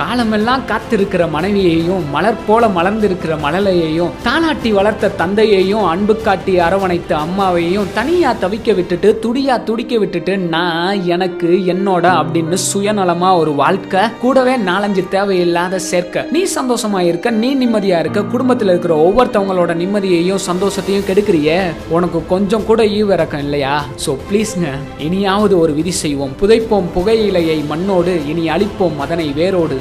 காலமெல்லாம் காத்திருக்கிற மனைவியையும் மலர் போல மலர்ந்திருக்கிற மழலையையும் தானாட்டி வளர்த்த தந்தையையும் அன்பு காட்டி அரவணைத்த அம்மாவையும் தனியா தவிக்க விட்டுட்டு துடியா துடிக்க விட்டுட்டு நான் எனக்கு என்னோட அப்படின்னு சுயநலமா ஒரு வாழ்க்கை கூடவே நாலஞ்சு தேவையில்லாத சேர்க்க. நீ சந்தோஷமா இருக்க நீ நிம்மதியா இருக்க குடும்பத்துல இருக்கிற ஒவ்வொருத்தவங்களோட நிம்மதியையும் சந்தோஷத்தையும் கெடுக்கிறியே. உனக்கு கொஞ்சம் கூட ஈவிறக்கம் இல்லையா? சோ ப்ளீஸ்ங்க இனியாவது ஒரு விதி செய்வோம். புதைப்போம் புகையிலையை மண்ணோடு இனி அழிப்போம் அதனை வேரோடு.